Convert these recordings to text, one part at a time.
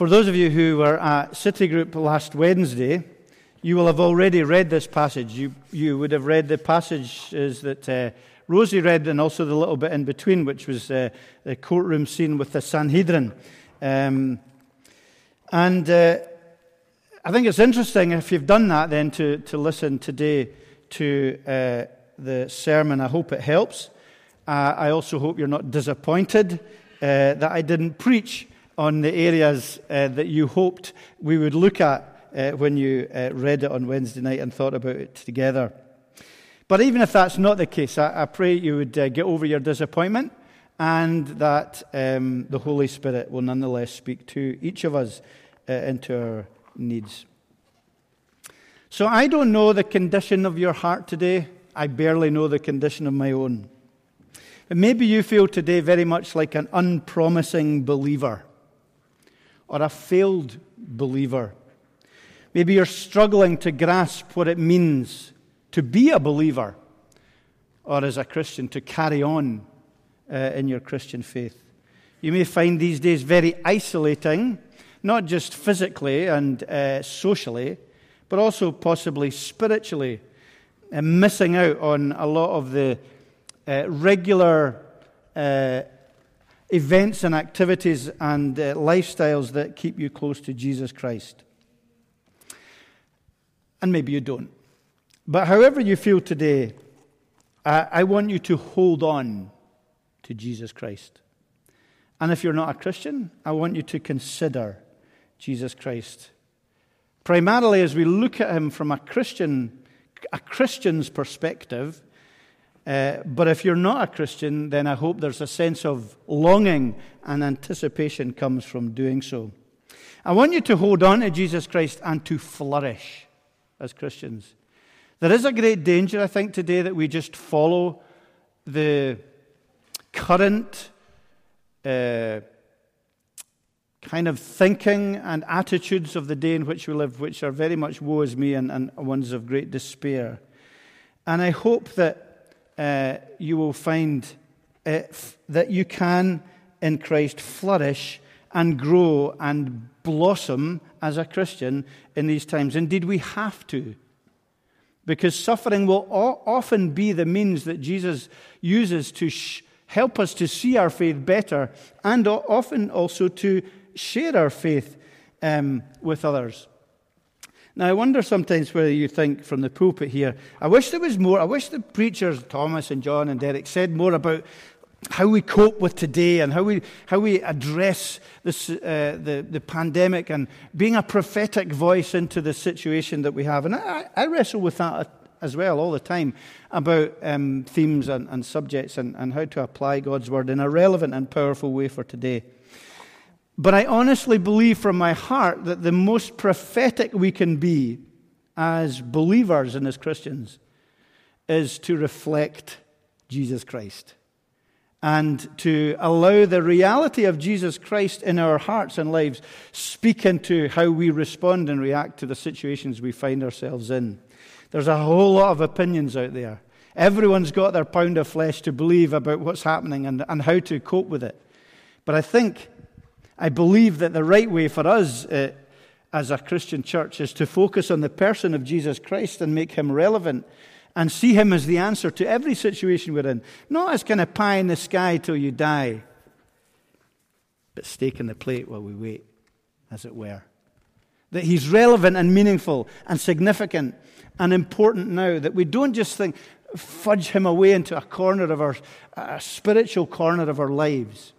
For those of you who were at Citigroup last Wednesday, you will have already read this passage. You, you would have read the passages that uh, Rosie read and also the little bit in between, which was uh, the courtroom scene with the Sanhedrin. Um, and uh, I think it's interesting if you've done that then to, to listen today to uh, the sermon. I hope it helps. Uh, I also hope you're not disappointed uh, that I didn't preach on the areas uh, that you hoped we would look at uh, when you uh, read it on Wednesday night and thought about it together. But even if that's not the case, I, I pray you would uh, get over your disappointment and that um, the Holy Spirit will nonetheless speak to each of us uh, into our needs. So I don't know the condition of your heart today. I barely know the condition of my own. But maybe you feel today very much like an unpromising believer or a failed believer. Maybe you're struggling to grasp what it means to be a believer or as a Christian to carry on uh, in your Christian faith. You may find these days very isolating, not just physically and uh, socially, but also possibly spiritually, and missing out on a lot of the uh, regular uh, events and activities and uh, lifestyles that keep you close to Jesus Christ. And maybe you don't. But however you feel today, I, I want you to hold on to Jesus Christ. And if you're not a Christian, I want you to consider Jesus Christ. Primarily, as we look at him from a Christian, a Christian's perspective, uh, but if you're not a Christian, then I hope there's a sense of longing and anticipation comes from doing so. I want you to hold on to Jesus Christ and to flourish as Christians. There is a great danger, I think, today that we just follow the current uh, kind of thinking and attitudes of the day in which we live, which are very much woe is me and, and ones of great despair. And I hope that uh, you will find uh, that you can, in Christ, flourish and grow and blossom as a Christian in these times. Indeed, we have to. Because suffering will often be the means that Jesus uses to sh- help us to see our faith better and often also to share our faith um, with others. Now, I wonder sometimes whether you think from the pulpit here, I wish there was more. I wish the preachers, Thomas and John and Derek, said more about how we cope with today and how we, how we address this, uh, the, the pandemic and being a prophetic voice into the situation that we have. And I, I wrestle with that as well all the time about um, themes and, and subjects and, and how to apply God's word in a relevant and powerful way for today. But I honestly believe from my heart that the most prophetic we can be as believers and as Christians is to reflect Jesus Christ and to allow the reality of Jesus Christ in our hearts and lives speak into how we respond and react to the situations we find ourselves in. There's a whole lot of opinions out there. Everyone's got their pound of flesh to believe about what's happening and, and how to cope with it. But I think, I believe that the right way for us uh, as a Christian church is to focus on the person of Jesus Christ and make him relevant and see Him as the answer to every situation we're in. Not as kind of pie in the sky till you die, but steak in the plate while we wait, as it were. That He's relevant and meaningful and significant and important now. That we don't just think, fudge Him away into a corner of our, a spiritual corner of our lives,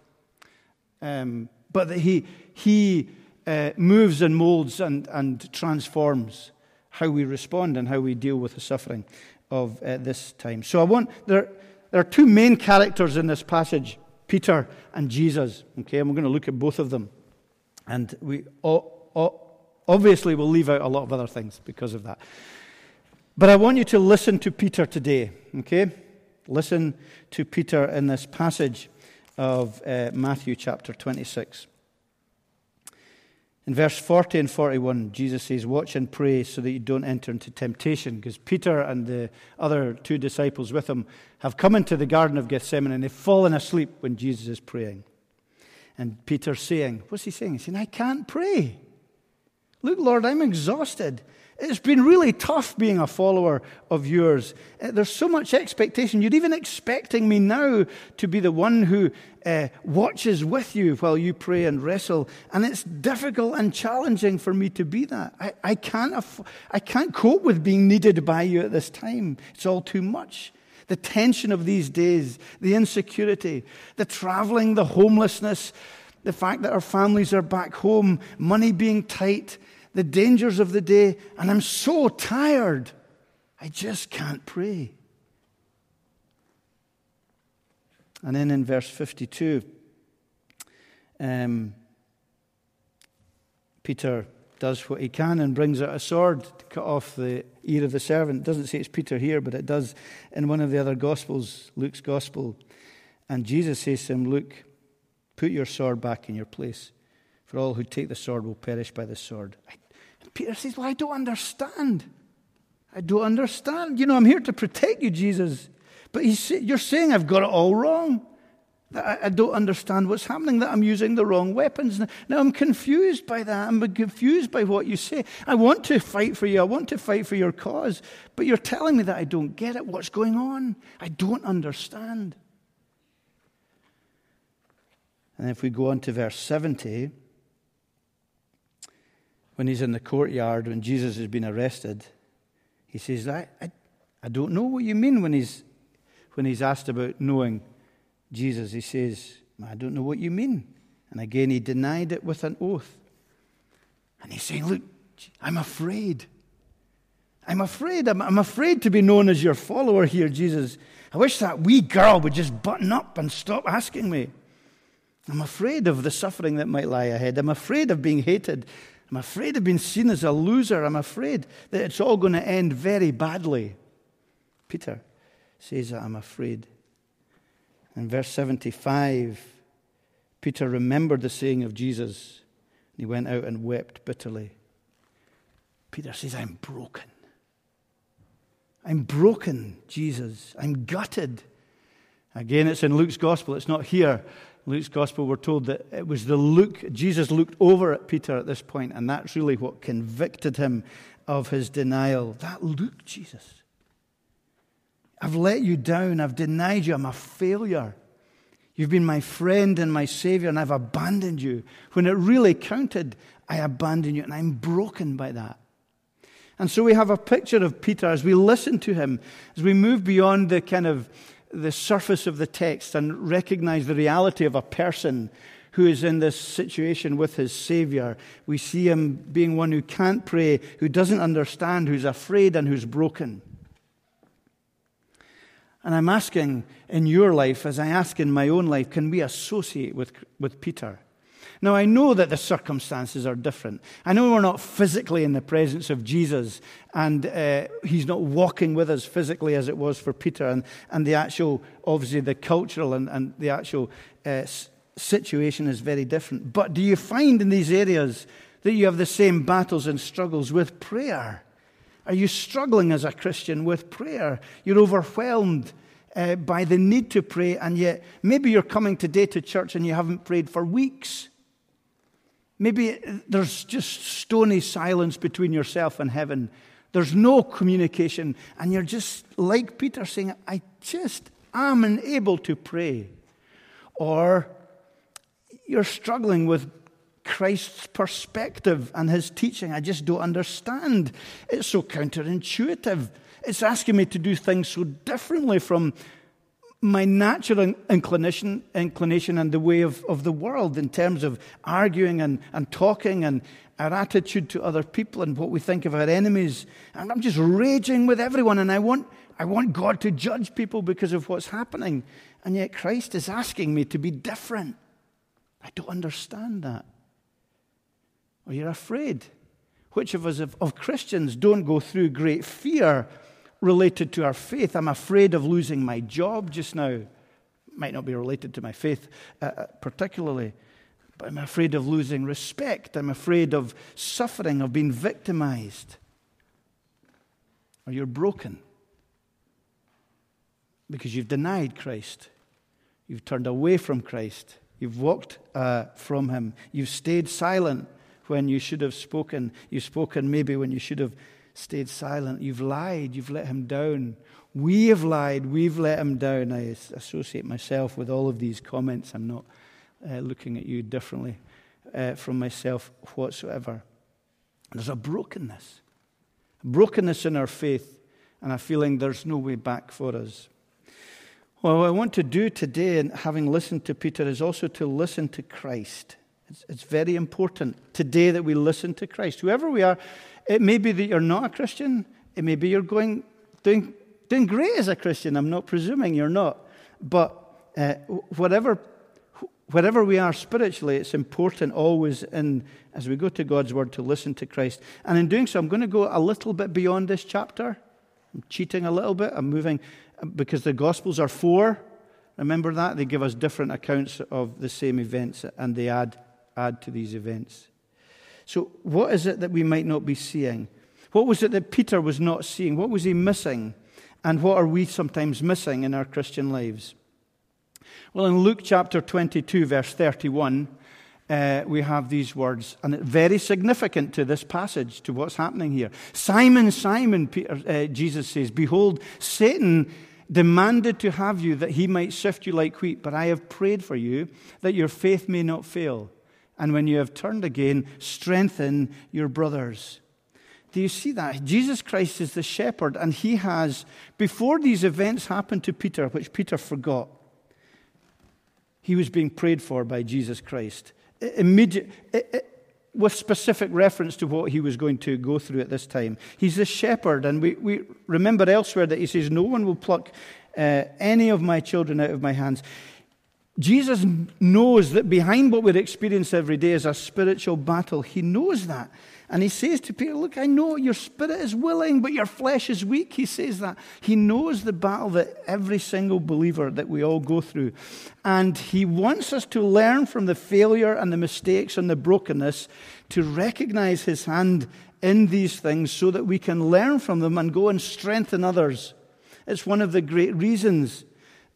um, but that He, he uh, moves and molds and, and transforms how we respond and how we deal with the suffering of uh, this time. So I want, there, there are two main characters in this passage Peter and Jesus. Okay, and we're going to look at both of them. And we obviously will leave out a lot of other things because of that. But I want you to listen to Peter today. Okay? Listen to Peter in this passage of uh, Matthew chapter 26. In verse 40 and 41, Jesus says, Watch and pray so that you don't enter into temptation. Because Peter and the other two disciples with him have come into the Garden of Gethsemane and they've fallen asleep when Jesus is praying. And Peter's saying, What's he saying? He's saying, I can't pray. Look, Lord, I'm exhausted. It's been really tough being a follower of yours. Uh, there's so much expectation. You're even expecting me now to be the one who uh, watches with you while you pray and wrestle. And it's difficult and challenging for me to be that. I, I, can't, aff- I can't cope with being needed by you at this time. It's all too much. The tension of these days, the insecurity, the traveling, the homelessness, the fact that our families are back home, money being tight the dangers of the day, and I'm so tired. I just can't pray. And then in verse 52, um, Peter does what he can and brings out a sword to cut off the ear of the servant. It doesn't say it's Peter here, but it does in one of the other Gospels, Luke's Gospel. And Jesus says to him, Luke, put your sword back in your place, for all who take the sword will perish by the sword. I Peter says, Well, I don't understand. I don't understand. You know, I'm here to protect you, Jesus. But you're saying I've got it all wrong. That I don't understand what's happening, that I'm using the wrong weapons. Now I'm confused by that. I'm confused by what you say. I want to fight for you. I want to fight for your cause. But you're telling me that I don't get it. What's going on? I don't understand. And if we go on to verse 70, when he's in the courtyard, when Jesus has been arrested, he says, I, I, I don't know what you mean when he's, when he's asked about knowing Jesus. He says, I don't know what you mean. And again, he denied it with an oath. And he's saying, Look, I'm afraid. I'm afraid. I'm, I'm afraid to be known as your follower here, Jesus. I wish that wee girl would just button up and stop asking me. I'm afraid of the suffering that might lie ahead. I'm afraid of being hated. I'm afraid of being seen as a loser. I'm afraid that it's all going to end very badly. Peter says that I'm afraid. In verse 75, Peter remembered the saying of Jesus, and he went out and wept bitterly. Peter says, I'm broken. I'm broken, Jesus. I'm gutted. Again, it's in Luke's gospel, it's not here. Luke's gospel, we're told that it was the look, Jesus looked over at Peter at this point, and that's really what convicted him of his denial. That look, Jesus. I've let you down. I've denied you. I'm a failure. You've been my friend and my Savior, and I've abandoned you. When it really counted, I abandoned you, and I'm broken by that. And so we have a picture of Peter as we listen to him, as we move beyond the kind of the surface of the text and recognize the reality of a person who is in this situation with his Savior. We see him being one who can't pray, who doesn't understand, who's afraid, and who's broken. And I'm asking in your life, as I ask in my own life, can we associate with, with Peter? Now, I know that the circumstances are different. I know we're not physically in the presence of Jesus, and uh, he's not walking with us physically as it was for Peter, and, and the actual, obviously, the cultural and, and the actual uh, situation is very different. But do you find in these areas that you have the same battles and struggles with prayer? Are you struggling as a Christian with prayer? You're overwhelmed uh, by the need to pray, and yet maybe you're coming today to church and you haven't prayed for weeks. Maybe there's just stony silence between yourself and heaven. There's no communication, and you're just like Peter saying, I just am unable to pray. Or you're struggling with Christ's perspective and his teaching. I just don't understand. It's so counterintuitive. It's asking me to do things so differently from my natural inclination, inclination and the way of, of the world in terms of arguing and, and talking and our attitude to other people and what we think of our enemies. And I'm just raging with everyone, and I want, I want God to judge people because of what's happening. And yet Christ is asking me to be different. I don't understand that. Or you're afraid. Which of us, of, of Christians, don't go through great fear related to our faith. I'm afraid of losing my job just now. Might not be related to my faith uh, uh, particularly, but I'm afraid of losing respect. I'm afraid of suffering, of being victimized. Or you're broken because you've denied Christ. You've turned away from Christ. You've walked uh, from him. You've stayed silent when you should have spoken. You've spoken maybe when you should have stayed silent. You've lied. You've let him down. We have lied. We've let him down. I associate myself with all of these comments. I'm not uh, looking at you differently uh, from myself whatsoever. There's a brokenness, a brokenness in our faith, and a feeling there's no way back for us. Well, what I want to do today, and having listened to Peter, is also to listen to Christ. It's, it's very important today that we listen to Christ. Whoever we are, it may be that you're not a Christian. It may be you're going doing, doing great as a Christian. I'm not presuming you're not. But uh, whatever wherever we are spiritually, it's important always in, as we go to God's Word to listen to Christ. And in doing so, I'm going to go a little bit beyond this chapter. I'm cheating a little bit. I'm moving because the Gospels are four. Remember that? They give us different accounts of the same events and they add, add to these events. So, what is it that we might not be seeing? What was it that Peter was not seeing? What was he missing? And what are we sometimes missing in our Christian lives? Well, in Luke chapter 22, verse 31, uh, we have these words, and it's very significant to this passage, to what's happening here. Simon, Simon, Peter, uh, Jesus says, Behold, Satan demanded to have you that he might sift you like wheat, but I have prayed for you that your faith may not fail. And when you have turned again, strengthen your brothers. Do you see that? Jesus Christ is the shepherd, and he has, before these events happened to Peter, which Peter forgot, he was being prayed for by Jesus Christ. With specific reference to what he was going to go through at this time. He's the shepherd, and we, we remember elsewhere that he says, No one will pluck uh, any of my children out of my hands. Jesus knows that behind what we experience every day is a spiritual battle. He knows that. And he says to Peter, Look, I know your spirit is willing, but your flesh is weak. He says that. He knows the battle that every single believer that we all go through. And he wants us to learn from the failure and the mistakes and the brokenness to recognize his hand in these things so that we can learn from them and go and strengthen others. It's one of the great reasons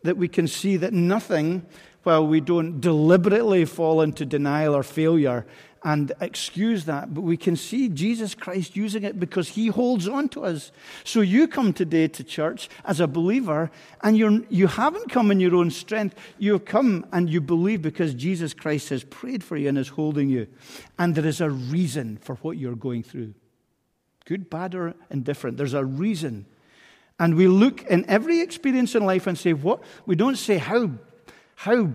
that we can see that nothing, while we don't deliberately fall into denial or failure, and excuse that, but we can see Jesus Christ using it because he holds on to us. So you come today to church as a believer, and you're, you haven't come in your own strength. You've come and you believe because Jesus Christ has prayed for you and is holding you. And there is a reason for what you're going through good, bad, or indifferent. There's a reason. And we look in every experience in life and say, What? We don't say, How, how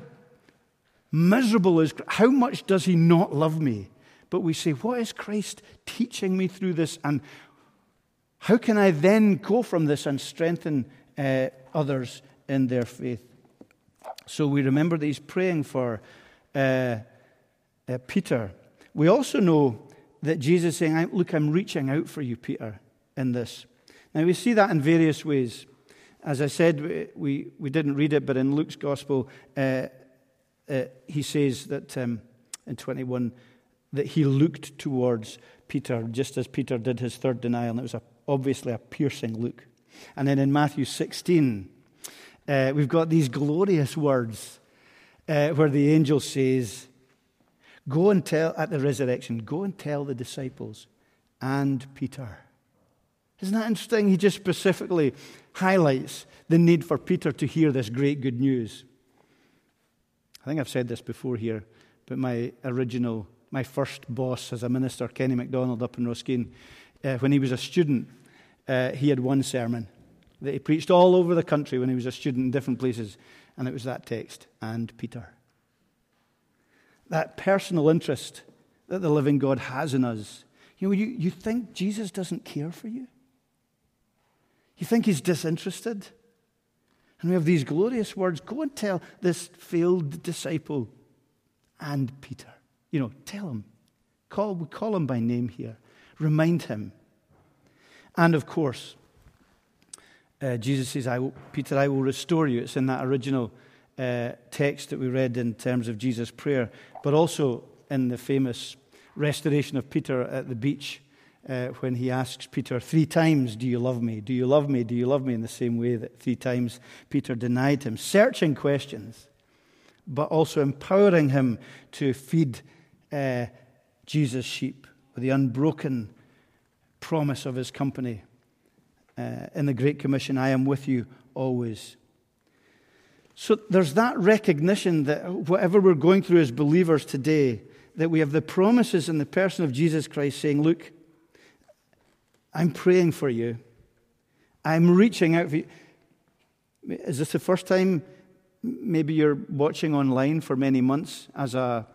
miserable is how much does he not love me? But we say, what is Christ teaching me through this? And how can I then go from this and strengthen uh, others in their faith? So we remember that he's praying for uh, uh, Peter. We also know that Jesus is saying, Look, I'm reaching out for you, Peter, in this. Now we see that in various ways. As I said, we, we didn't read it, but in Luke's gospel, uh, uh, he says that um, in 21 that he looked towards Peter just as Peter did his third denial, and it was a, obviously a piercing look. And then in Matthew 16, uh, we've got these glorious words uh, where the angel says, Go and tell, at the resurrection, go and tell the disciples and Peter. Isn't that interesting? He just specifically highlights the need for Peter to hear this great good news. I think I've said this before here, but my original, my first boss as a minister, Kenny MacDonald up in Rosskeen, uh, when he was a student, uh, he had one sermon that he preached all over the country when he was a student in different places, and it was that text, and Peter. That personal interest that the living God has in us. You know, you, you think Jesus doesn't care for you? You think he's disinterested? And we have these glorious words go and tell this failed disciple and Peter. You know, tell him. Call, we call him by name here. Remind him. And of course, uh, Jesus says, I will, Peter, I will restore you. It's in that original uh, text that we read in terms of Jesus' prayer, but also in the famous restoration of Peter at the beach uh, when he asks Peter three times, Do you love me? Do you love me? Do you love me? In the same way that three times Peter denied him. Searching questions. but also empowering him to feed uh, Jesus' sheep with the unbroken promise of his company. Uh, in the Great Commission, I am with you always. So there's that recognition that whatever we're going through as believers today, that we have the promises in the person of Jesus Christ saying, Look, I'm praying for you. I'm reaching out for you. Is this the first time maybe you're watching online for many months as a,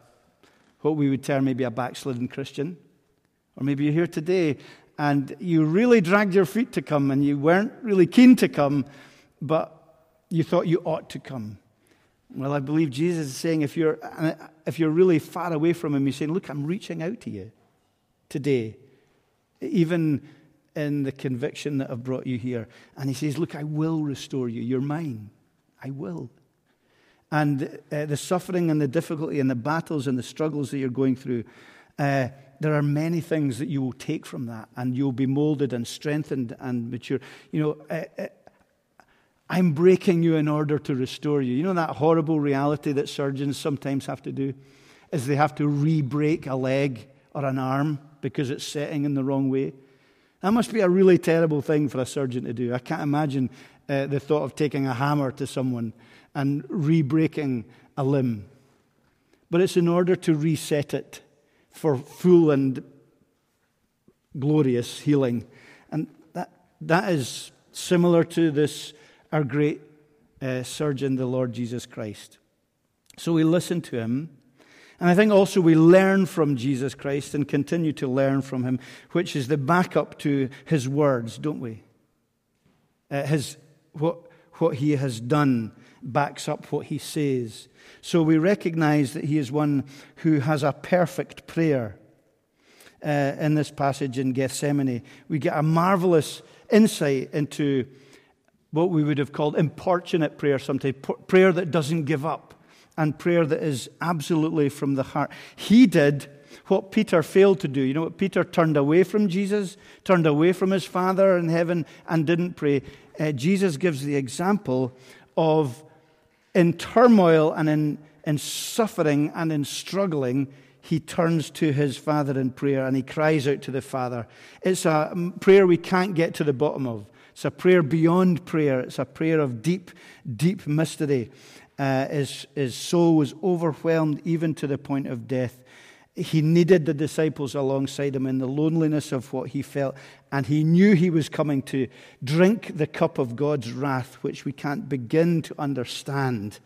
what we would term maybe a backslidden Christian? Or maybe you're here today and you really dragged your feet to come and you weren't really keen to come, but you thought you ought to come. Well, I believe Jesus is saying if you're, if you're really far away from Him, He's saying, Look, I'm reaching out to you today, even in the conviction that I've brought you here. And He says, Look, I will restore you. You're mine. I will. And uh, the suffering and the difficulty and the battles and the struggles that you're going through, uh, there are many things that you will take from that, and you'll be molded and strengthened and mature. You know, uh, uh I'm breaking you in order to restore you. You know that horrible reality that surgeons sometimes have to do? Is they have to re break a leg or an arm because it's setting in the wrong way. That must be a really terrible thing for a surgeon to do. I can't imagine uh, the thought of taking a hammer to someone and re breaking a limb. But it's in order to reset it for full and glorious healing. And that, that is similar to this our great uh, surgeon, the Lord Jesus Christ. So we listen to him. And I think also we learn from Jesus Christ and continue to learn from him, which is the backup to his words, don't we? Uh, his, what, what he has done backs up what he says. So we recognize that he is one who has a perfect prayer. Uh, in this passage in Gethsemane, we get a marvelous insight into what we would have called importunate prayer sometimes, prayer that doesn't give up, and prayer that is absolutely from the heart. He did what Peter failed to do. You know what? Peter turned away from Jesus, turned away from his Father in heaven, and didn't pray. Uh, Jesus gives the example of in turmoil and in, in suffering and in struggling, he turns to his Father in prayer and he cries out to the Father. It's a prayer we can't get to the bottom of. It's a prayer beyond prayer. It's a prayer of deep, deep mystery. Uh, his, his soul was overwhelmed even to the point of death. He needed the disciples alongside him in the loneliness of what he felt, and he knew he was coming to drink the cup of God's wrath, which we can't begin to understand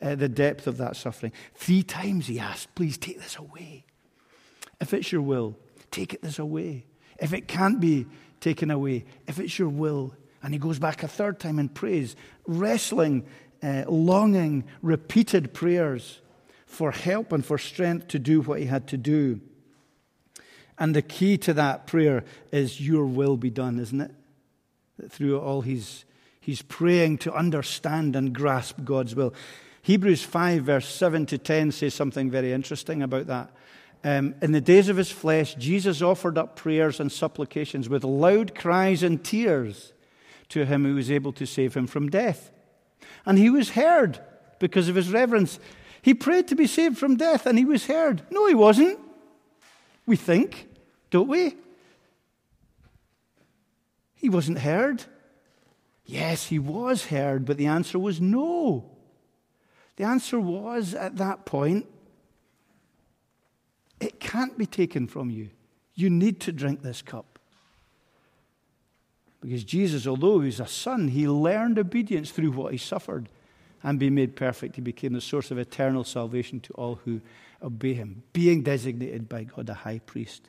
uh, the depth of that suffering. Three times he asked, Please take this away. If it's your will, take it this away. If it can't be, taken away, if it's your will. And he goes back a third time and prays, wrestling, uh, longing, repeated prayers for help and for strength to do what he had to do. And the key to that prayer is, Your will be done, isn't it? That through all he's, he's praying to understand and grasp God's will. Hebrews 5, verse 7 to 10 says something very interesting about that. Um, in the days of his flesh, Jesus offered up prayers and supplications with loud cries and tears to him who was able to save him from death. And he was heard because of his reverence. He prayed to be saved from death, and he was heard. No, he wasn't. We think, don't we? He wasn't heard. Yes, he was heard, but the answer was no. The answer was at that point it can't be taken from you. You need to drink this cup. Because Jesus, although he was a son, he learned obedience through what he suffered. And being made perfect, he became the source of eternal salvation to all who obey him, being designated by God a high priest.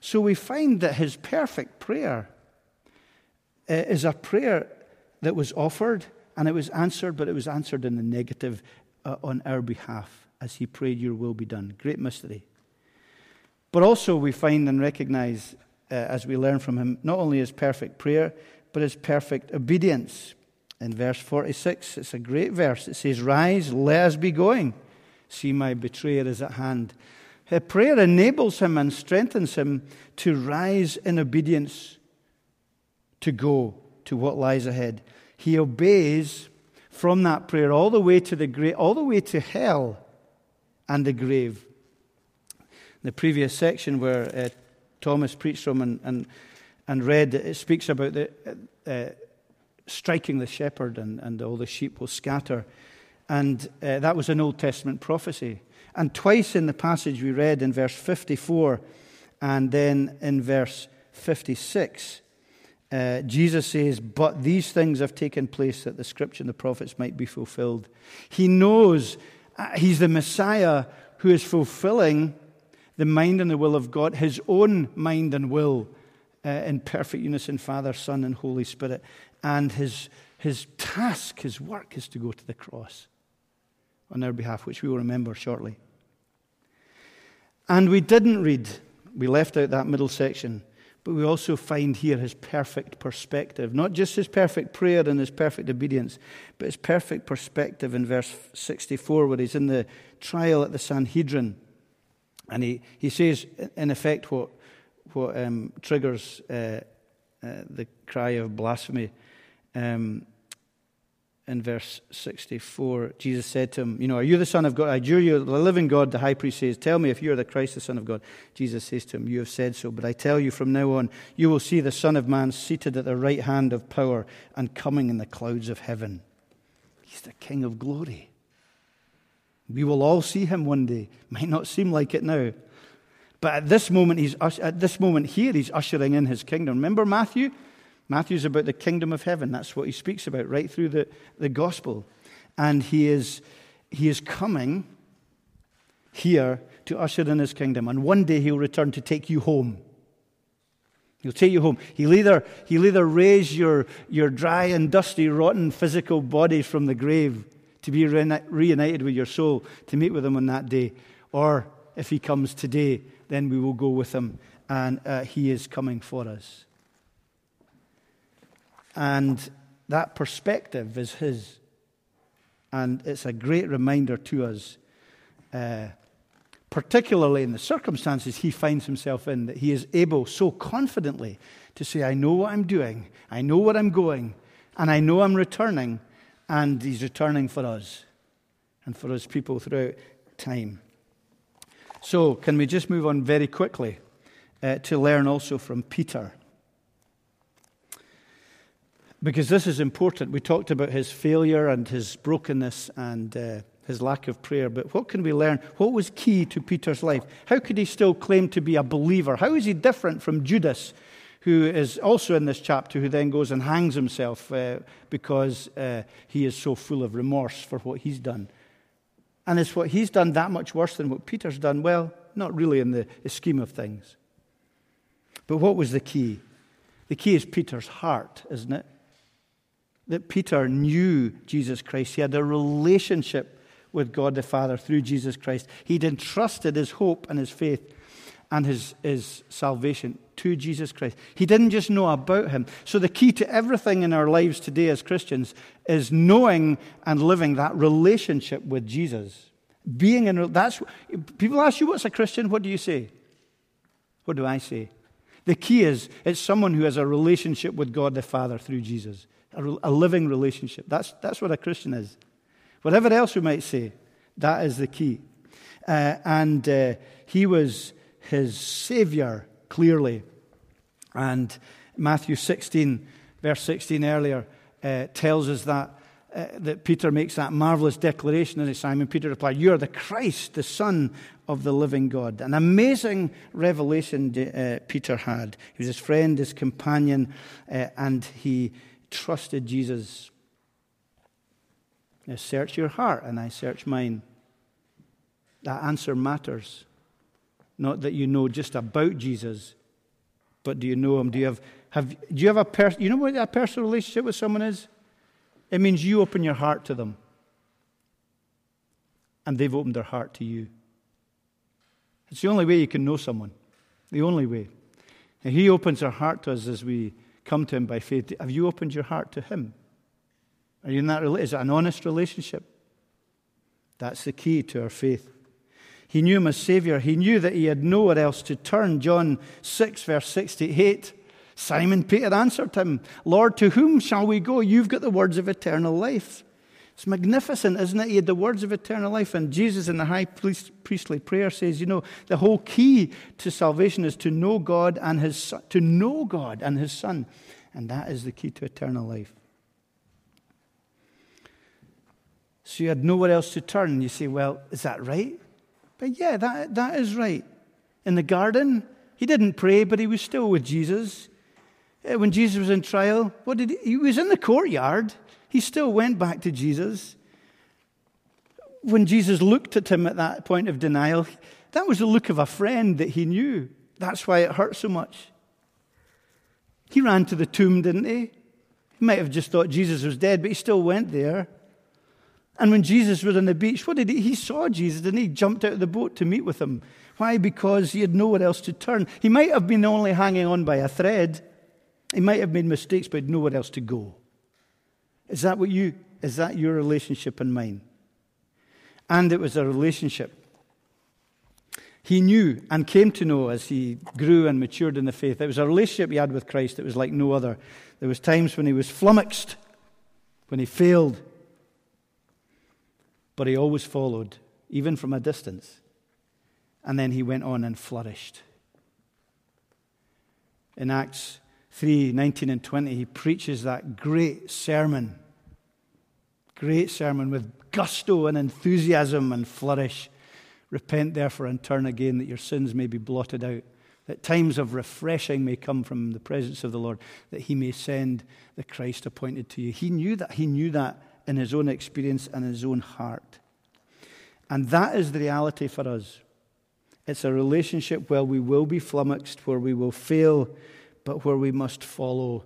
So we find that his perfect prayer uh, is a prayer that was offered and it was answered, but it was answered in the negative uh, on our behalf as he prayed, Your will be done. Great mystery. But also, we find and recognize uh, as we learn from him not only his perfect prayer, but his perfect obedience. In verse 46, it's a great verse. It says, Rise, let us be going. See, my betrayer is at hand. Her prayer enables him and strengthens him to rise in obedience, to go to what lies ahead. He obeys from that prayer all the way to the gra- all the way to hell and the grave. The previous section where uh, Thomas preached from and, and, and read, it speaks about the, uh, striking the shepherd and, and all the sheep will scatter. And uh, that was an Old Testament prophecy. And twice in the passage we read in verse 54 and then in verse 56, uh, Jesus says, But these things have taken place that the scripture and the prophets might be fulfilled. He knows uh, he's the Messiah who is fulfilling the mind and the will of God, his own mind and will uh, in perfect unison, Father, Son, and Holy Spirit. And his, his task, his work is to go to the cross on our behalf, which we will remember shortly. And we didn't read, we left out that middle section, but we also find here his perfect perspective. Not just his perfect prayer and his perfect obedience, but his perfect perspective in verse 64, where he's in the trial at the Sanhedrin. And he, he says, in effect, what, what um, triggers uh, uh, the cry of blasphemy. Um, in verse 64, Jesus said to him, You know, are you the Son of God? I adjure you, the living God, the high priest says, Tell me if you are the Christ, the Son of God. Jesus says to him, You have said so, but I tell you from now on, you will see the Son of Man seated at the right hand of power and coming in the clouds of heaven. He's the King of glory. We will all see him one day. Might not seem like it now. But at this moment, he's, at this moment here, he's ushering in his kingdom. Remember Matthew? Matthew's about the kingdom of heaven. That's what he speaks about right through the, the gospel. And he is, he is coming here to usher in his kingdom. And one day he'll return to take you home. He'll take you home. He'll either, he'll either raise your, your dry and dusty, rotten physical body from the grave to be reunited with your soul, to meet with him on that day. Or if he comes today, then we will go with him. And uh, he is coming for us. And that perspective is his. And it's a great reminder to us, uh, particularly in the circumstances he finds himself in, that he is able so confidently to say, I know what I'm doing, I know where I'm going, and I know I'm returning, and he's returning for us and for his people throughout time. So, can we just move on very quickly uh, to learn also from Peter? because this is important. We talked about his failure and his brokenness and uh, his lack of prayer, but what can we learn? What was key to Peter's life? How could he still claim to be a believer? How is he different from Judas, who is also in this chapter, who then goes and hangs himself uh, because uh, he is so full of remorse for what he's done? And is what he's done that much worse than what Peter's done? Well, not really in the scheme of things. But what was the key? The key is Peter's heart, isn't it? that Peter knew Jesus Christ. He had a relationship with God the Father through Jesus Christ. He'd entrusted his hope and his faith and his, his salvation to Jesus Christ. He didn't just know about him. So, the key to everything in our lives today as Christians is knowing and living that relationship with Jesus. Being in that's people ask you what's a Christian, what do you say? What do I say? The key is it's someone who has a relationship with God the Father through Jesus a, a living relationship. That's, that's what a Christian is. Whatever else we might say, that is the key. Uh, and uh, he was his Savior, clearly. And Matthew 16, verse 16 earlier, uh, tells us that, uh, that Peter makes that marvelous declaration. And Simon Peter replied, You are the Christ, the Son of the living God. An amazing revelation uh, Peter had. He was his friend, his companion, uh, and he trusted Jesus. Now search your heart, and I search mine. That answer matters. Not that you know just about Jesus, but do you know him? Do you have, have, do you have a person, you know what a personal relationship with someone is? It means you open your heart to them, and they've opened their heart to you. It's the only way you can know someone. The only way. And he opens our heart to us as we come to Him by faith, have you opened your heart to Him? Are you in that? Is it an honest relationship? That's the key to our faith. He knew him as Savior. He knew that he had nowhere else to turn. John 6, verse 68. Simon Peter answered him, Lord, to whom shall we go? You've got the words of eternal life. It's magnificent, isn't it? He had the words of eternal life. And Jesus in the high priestly prayer says, you know, the whole key to salvation is to know God and his son, to know God and his son. And that is the key to eternal life. So you had nowhere else to turn. You say, well, is that right? But yeah, that, that is right. In the garden, he didn't pray, but he was still with Jesus. Uh, when Jesus was in trial, what did he, he was in the courtyard. He still went back to Jesus. When Jesus looked at him at that point of denial, that was the look of a friend that he knew. That's why it hurt so much. He ran to the tomb, didn't he? He might have just thought Jesus was dead, but he still went there. And when Jesus was on the beach, what did he? He saw Jesus and he jumped out of the boat to meet with him. Why? Because he had nowhere else to turn. He might have been only hanging on by a thread. He might have made mistakes, but nowhere else to go. Is that what you, is that your relationship and mine? And it was a relationship. He knew and came to know as he grew and matured in the faith. It was a relationship he had with Christ that was like no other. There was times when he was flummoxed, when he failed, but he always followed, even from a distance. And then he went on and flourished. In Acts 3 19 and 20, he preaches that great sermon. Great sermon with gusto and enthusiasm and flourish. Repent therefore and turn again that your sins may be blotted out, that times of refreshing may come from the presence of the Lord, that he may send the Christ appointed to you. He knew that. He knew that in his own experience and his own heart. And that is the reality for us. It's a relationship where we will be flummoxed, where we will fail, but where we must follow,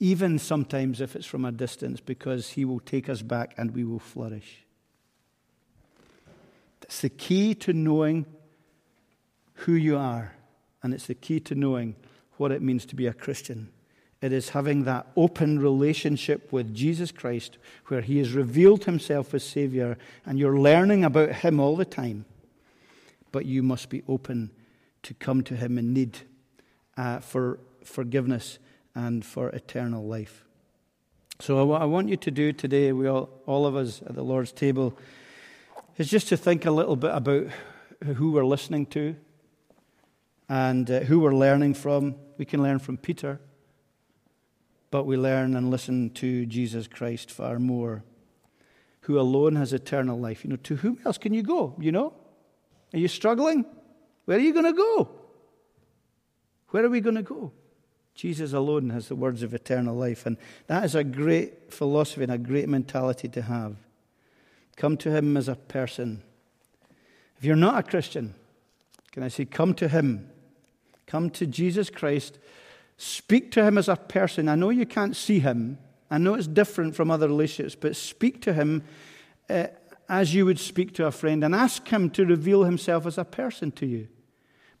even sometimes if it's from a distance, because He will take us back and we will flourish. It's the key to knowing who you are, and it's the key to knowing what it means to be a Christian. It is having that open relationship with Jesus Christ where He has revealed Himself as Savior and you're learning about Him all the time. But you must be open to come to Him in need uh, for forgiveness and for eternal life. So, what I want you to do today, we all, all of us at the Lord's table, is just to think a little bit about who we're listening to and uh, who we're learning from. We can learn from Peter, but we learn and listen to Jesus Christ far more, who alone has eternal life. You know, to whom else can you go? You know? Are you struggling? Where are you going to go? Where are we going to go? Jesus alone has the words of eternal life. And that is a great philosophy and a great mentality to have. Come to Him as a person. If you're not a Christian, can I say, come to Him? Come to Jesus Christ. Speak to Him as a person. I know you can't see Him. I know it's different from other relationships, but speak to Him uh, as you would speak to a friend and ask Him to reveal Himself as a person to you.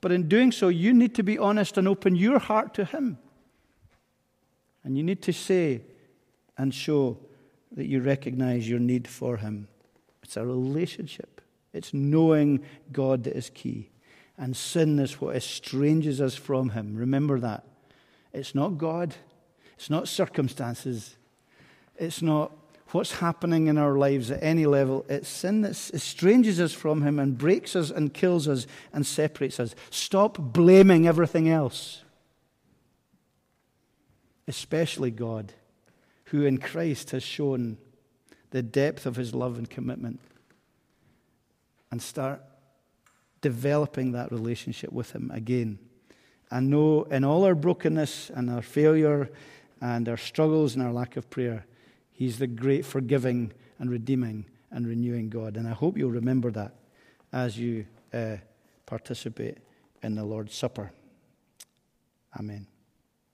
But in doing so, you need to be honest and open your heart to Him. And you need to say and show that you recognize your need for Him. It's a relationship, it's knowing God that is key. And sin is what estranges us from Him. Remember that. It's not God, it's not circumstances, it's not what's happening in our lives at any level. It's sin that estranges us from Him and breaks us and kills us and separates us. Stop blaming everything else, especially God, who in Christ has shown the depth of His love and commitment, and start developing that relationship with Him again. And know in all our brokenness and our failure and our struggles and our lack of prayer, He's the great forgiving and redeeming and renewing God. And I hope you'll remember that as you uh, participate in the Lord's Supper. Amen.